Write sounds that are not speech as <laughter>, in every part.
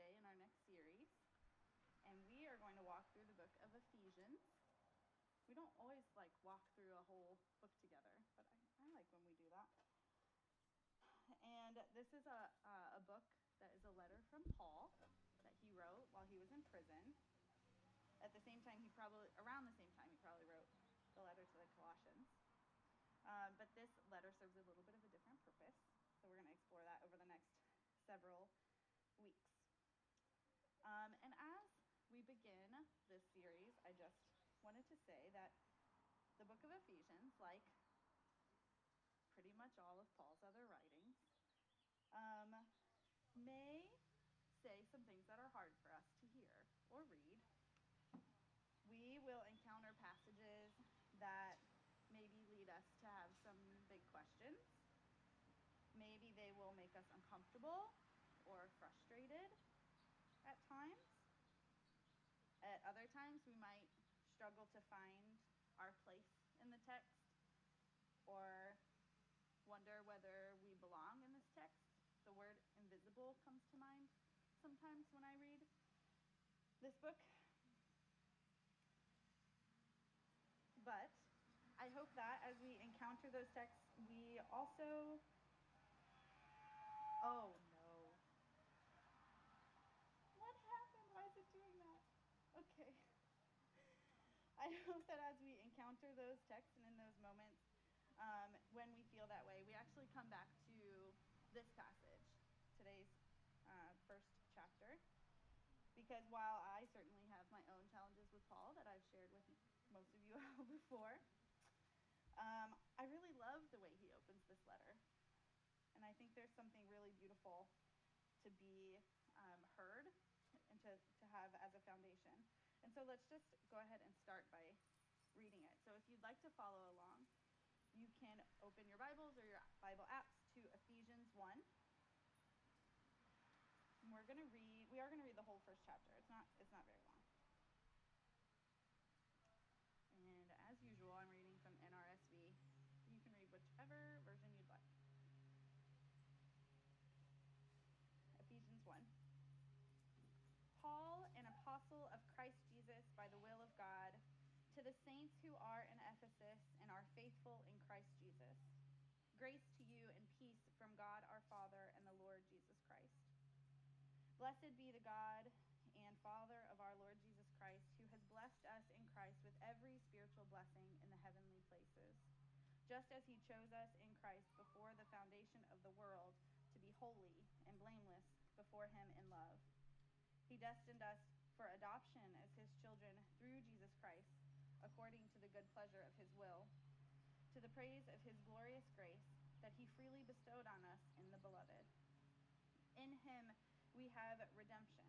is the first day in our next series, and we are going to walk through the book of Ephesians. We don't always like walk through a whole book together, but I, I like when we do that. And this is a, uh, a book that is a letter from Paul that he wrote while he was in prison. At the same time, he probably, around the same time, he probably wrote the letter to the Colossians. Um, but this letter serves a little bit of a different purpose. So we're going to explore that over the next several weeks. Um, and as we begin this series, I just wanted to say that the book of Ephesians, like pretty much all of Paul's other writings, um, may say some things that are hard for us to hear or read. We will encounter passages that maybe lead us to have some big questions. Maybe they will make us uncomfortable or frustrated at times. At other times, we might struggle to find our place in the text or wonder whether we belong in this text. The word invisible comes to mind sometimes when I read this book. But I hope that as we encounter those texts, we also. Oh no. What happened? Why is it doing that? Okay. I hope that as we encounter those texts and in those moments, um, when we feel that way, we actually come back to this passage, today's uh, first chapter. Because while I certainly have my own challenges with Paul that I've shared with most of you <laughs> before, um, I really love the way he opens this letter. And I think there's something really beautiful to be um, heard and to, to have as a foundation. And so let's just go ahead and start by reading it. So if you'd like to follow along, you can open your Bibles or your Bible apps to Ephesians 1. And we're going to read, we are going to read the whole first chapter. It's not, it's not very long. And as usual, I'm reading from NRSV. You can read whichever version you'd like. Ephesians 1. Paul, an apostle of Christ Jesus by the will of God, to the saints who are in Ephesus and are faithful in Christ Jesus. Grace to you and peace from God our Father and the Lord Jesus Christ. Blessed be the God and Father of our Lord Jesus Christ, who has blessed us in Christ with every spiritual blessing in the heavenly places, just as he chose us in Christ before the foundation of the world to be holy and blameless before him in love he destined us for adoption as his children through Jesus Christ, according to the good pleasure of his will, to the praise of his glorious grace that he freely bestowed on us in the beloved. In him we have redemption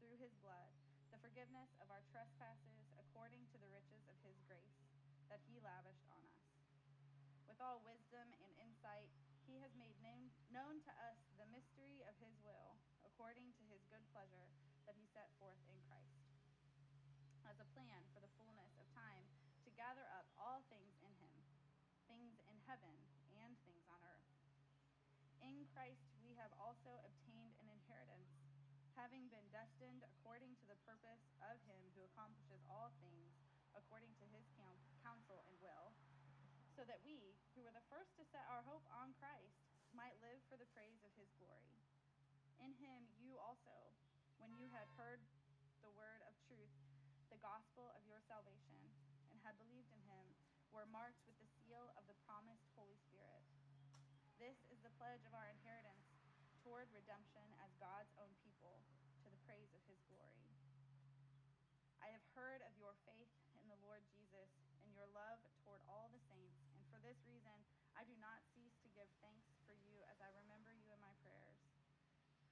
through his blood, the forgiveness of our trespasses according to the riches of his grace that he lavished on us. With all wisdom and insight, he has made known, known to us the mystery of his will, according to his good pleasure that he set forth in Christ, as a plan for the fullness of time to gather up all things in him, things in heaven and things on earth. In Christ we have also obtained an inheritance, having been destined according to the purpose of him who accomplishes all things according to his counsel and will, so that we, who were the first to set our hope on Christ, might live for the praise of his glory. In him you also, when you had heard the word of truth, the gospel of your salvation, believed in him, were marked with the seal of the promised Holy Spirit. This is the pledge of our inheritance toward redemption as God's own people, to the praise of his glory. I have heard of your faith in the Lord Jesus and your love toward all the saints, and for this reason I do not cease to give thanks for you as I remember you in my prayers.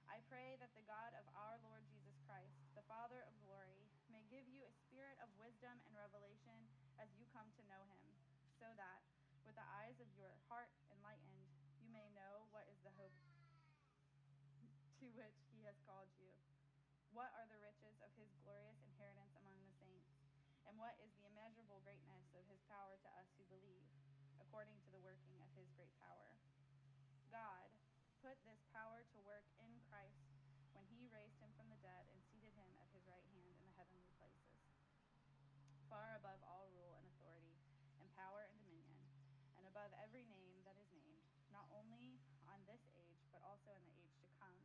I pray that the God of our Lord Jesus Christ, the Father of glory, may give you a spirit of wisdom and revelation as you come to know him, that, with the eyes of your heart enlightened, you may know what is the hope to which he has called you. What are the riches of his glorious inheritance among the saints? And what is the immeasurable greatness of his power to us who believe, according to the working of his great power? God put this power to work in Christ when he raised him from the dead and seated him at his right hand in the heavenly places, far above all rule and authority, and power and dominion, and above every name that is named, not only on this age, but also in the age to come.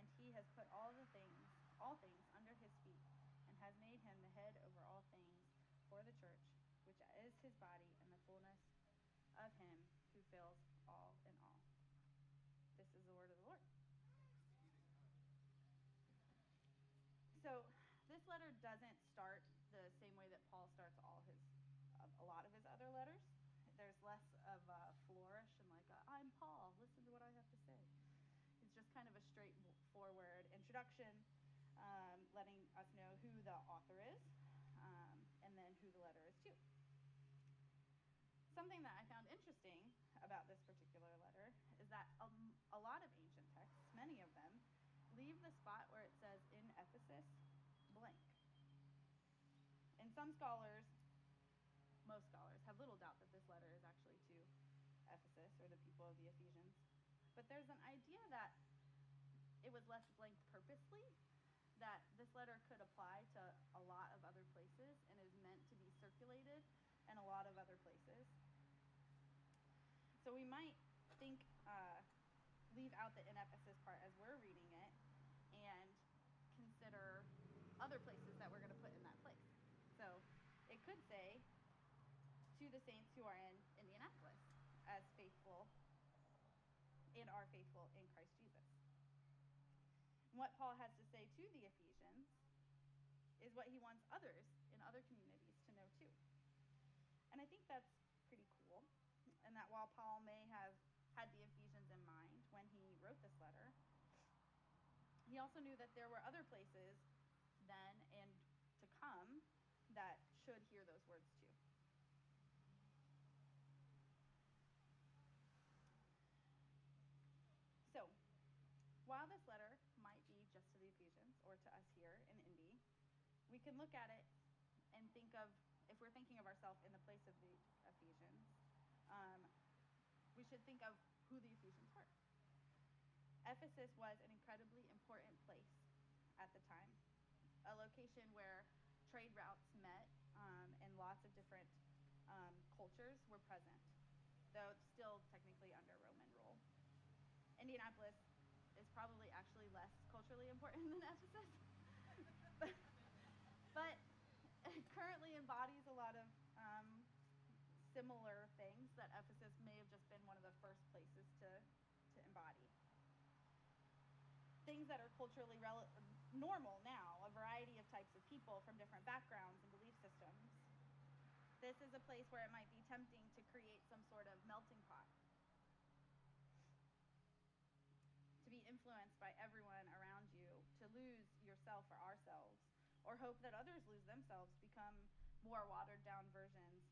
And he has put all the things, all things under his feet, and has made him the head over all things for the church, which is his body and the fullness of him who fills all in all. This is the word of the Lord. So, this letter doesn't start the same way that Paul starts all his, a lot of his other letters. There's less of a flourish and like, i I'm Paul, listen to what I have to say. It's just kind of a straightforward introduction, um, letting us know who the author is, um, and then who the letter is to. Something that I found interesting about this particular letter is that a, a lot of ancient texts, many of them, leave the spot where it says in Ephesus blank. And some scholars, most scholars, have little doubt that this letter is actually to Ephesus or the people of the Ephesians. But there's an idea that it was left blank purposely, that this letter could apply to a lot of other places and is meant to be circulated in a lot of other places. So we might think, uh, leave out the in Ephesus part as we're reading it and consider other places that we're going to put in that place. So it could say, to the saints who are in Indianapolis as faithful and are faithful in Christ Jesus. What Paul has to say to the Ephesians is what he wants others in other communities to know too. And I think that's pretty cool and that while Paul may have had the Ephesians in mind when he wrote this letter, he also knew that there were other places then and to come that should hear those words too. So, while this letter might be just to the Ephesians or to us here in Indy, we can look at it and think of, if we're thinking of ourselves in the place of the Ephesians, um, we should think of who the Ephesians were. Ephesus was an incredibly important place at the time, a location where trade routes met um, and lots of different um, cultures were present, though still technically under Roman rule. Indianapolis is probably actually less culturally important <laughs> than Ephesus, but, but currently embodies a lot of um, similar things that Ephesus may have just been one of the first places to, to embody. Things that are culturally rel- normal now, a variety of types of people from different backgrounds and belief systems. This is a place where it might be tempting to create some sort of melting pot. To be influenced by everyone around you, to lose yourself or ourselves, or hope that others lose themselves, become more watered down versions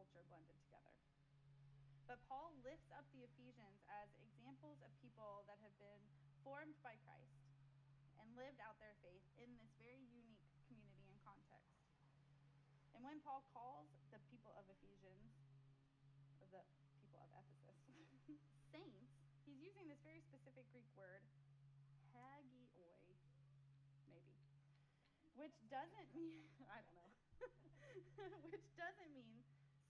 of culture blended together. But Paul lifts up the Ephesians as examples of people that have been formed by Christ and lived out their faith in this very unique community and context. And when Paul calls the people of Ephesians, or the people of Ephesus, <laughs> saints, he's using this very specific Greek word, hagioi, maybe, which doesn't <laughs> mean, I don't know, <laughs>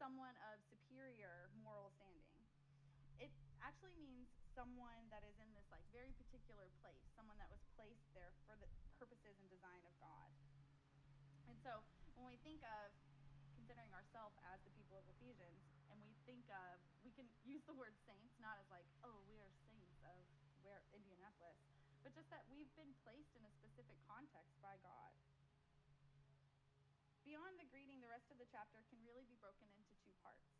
someone of superior moral standing. It actually means someone that is in this like very particular place, someone that was placed there for the purposes and design of God. And so when we think of considering ourselves as the people of Ephesians, and we think of, we can use the word saints not as like, oh, we are saints of where Indianapolis, but just that we've been placed in a specific context by God. Beyond the greeting, the rest of the chapter can really be broken into two parts.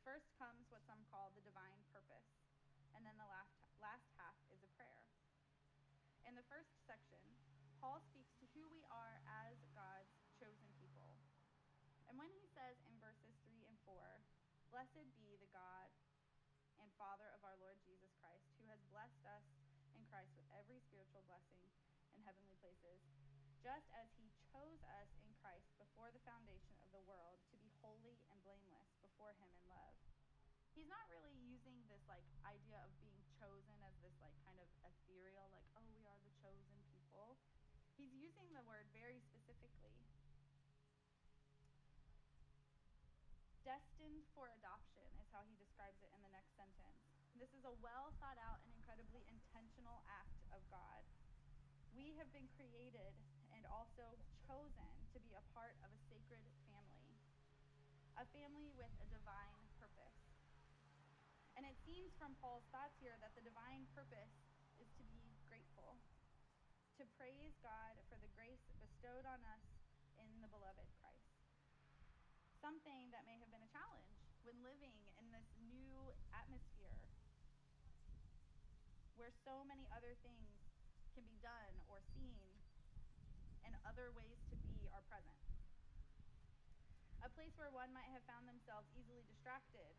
First comes what some call the divine purpose, and then the last, last half is a prayer. In the first section, Paul speaks to who we are as God's chosen people. And when he says in verses 3 and 4, Blessed be the God and Father of our Lord Jesus Christ, who has blessed us in Christ with every spiritual blessing in heavenly places, just as he chose us in Christ before the foundation of the world to be holy and blameless before him in love. He's not really using this like idea of being chosen as this like kind of ethereal, like, oh, we are the chosen people. He's using the word very specifically. Destined for adoption is how he describes it in the next sentence. This is a well thought out and incredibly intentional act of God. We have been created and also chosen to be a part of a sacred family, a family with a divine. And it seems from Paul's thoughts here that the divine purpose is to be grateful, to praise God for the grace bestowed on us in the beloved Christ something that may have been a challenge when living in this new atmosphere where so many other things can be done or seen and other ways to be are present. A place where one might have found themselves easily distracted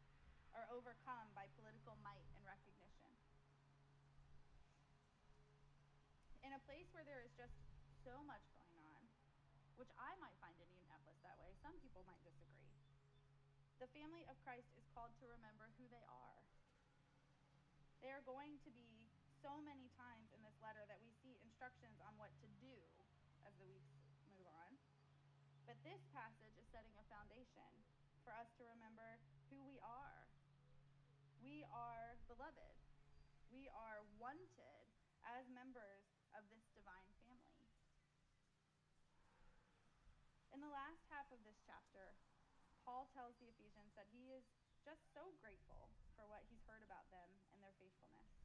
or overcome by political might and recognition. In a place where there is just so much going on which I might find in Indianapolis that way. Some people might disagree. The family of Christ is called to remember who they are. They are going to be so many times in this letter that we see instructions on what to do as the weeks move on. But this passage is setting a foundation for us to remember are. We are beloved. We are wanted as members of this divine family. In the last half of this chapter, Paul tells the Ephesians that he is just so grateful for what he's heard about them and their faithfulness.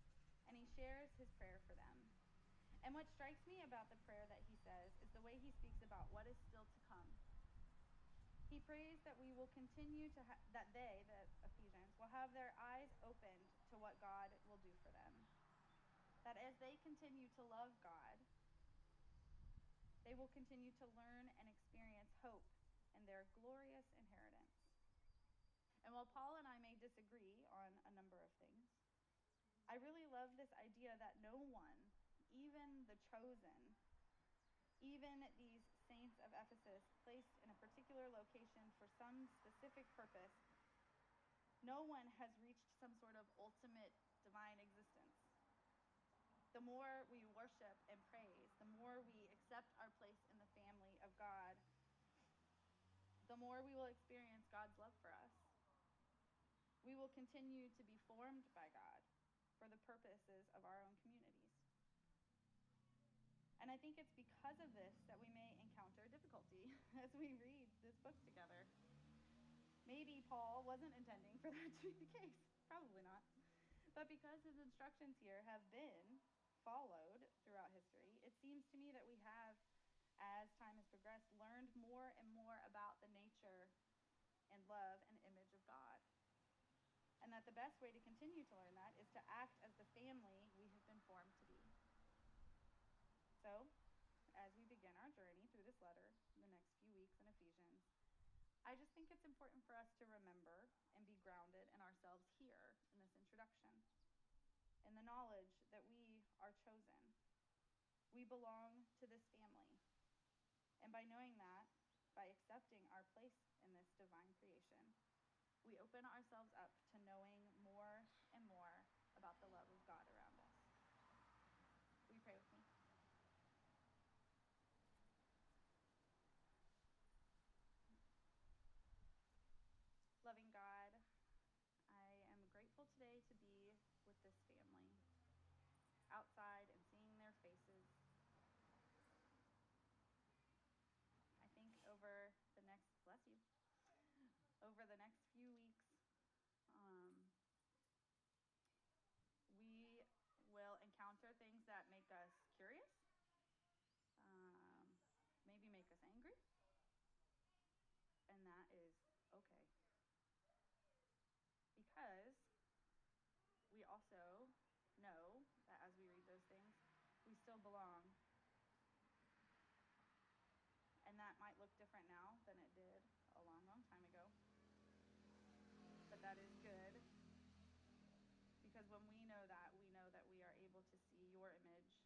And he shares his prayer for them. And what strikes me about the prayer that he says is the way he speaks about what is still to come. He prays that we will continue to ha- that they, have their eyes opened to what God will do for them. That as they continue to love God, they will continue to learn and experience hope in their glorious inheritance. And while Paul and I may disagree on a number of things, I really love this idea that no one, even the chosen, even these saints of Ephesus placed in a particular location for some specific purpose, one has reached some sort of ultimate divine existence the more we worship and praise, the more we accept our place in the family of God, the more we will experience God's love for us. We will continue to be formed by God for the purposes of our own communities. And I think it's because of this that we may encounter difficulty <laughs> as we read this book together. Maybe Paul wasn't intending for that to be the case. Probably not. But because his instructions here have been followed throughout history, it seems to me that we have, as time has progressed, learned more and more about the nature and love and image of God. And that the best way to continue to learn that is to act as the family we have been formed to be. So, as we begin our journey through this letter in the next few weeks in Ephesians, I just think it's important for us to remember and be grounded in ourselves here in this introduction in the knowledge that we are chosen. We belong to this family. And by knowing that, by accepting our place in this divine creation, we open ourselves up to knowing more and more about the love of God around us. Will you pray with me? Loving God, I am grateful today to be with this family outside and seeing their faces. I think over the next, bless you, over the next few weeks, um, we will encounter things that make us curious, um, maybe make us angry, and that is okay. Because we also know that as we read those things, we still belong And that might look different now than it did a long, long time ago. But that is good because when we know that, we know that we are able to see your image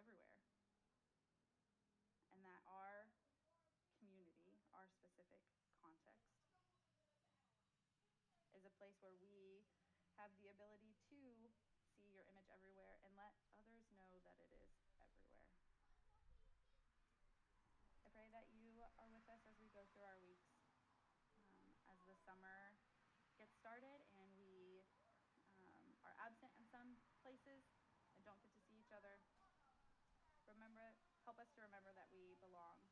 everywhere. And that our community, our specific context, is a place where we have the ability to your image everywhere and let others know that it is everywhere. I pray that you are with us as we go through our weeks, um, as the summer gets started and we um, are absent in some places and don't get to see each other. Remember, help us to remember that we belong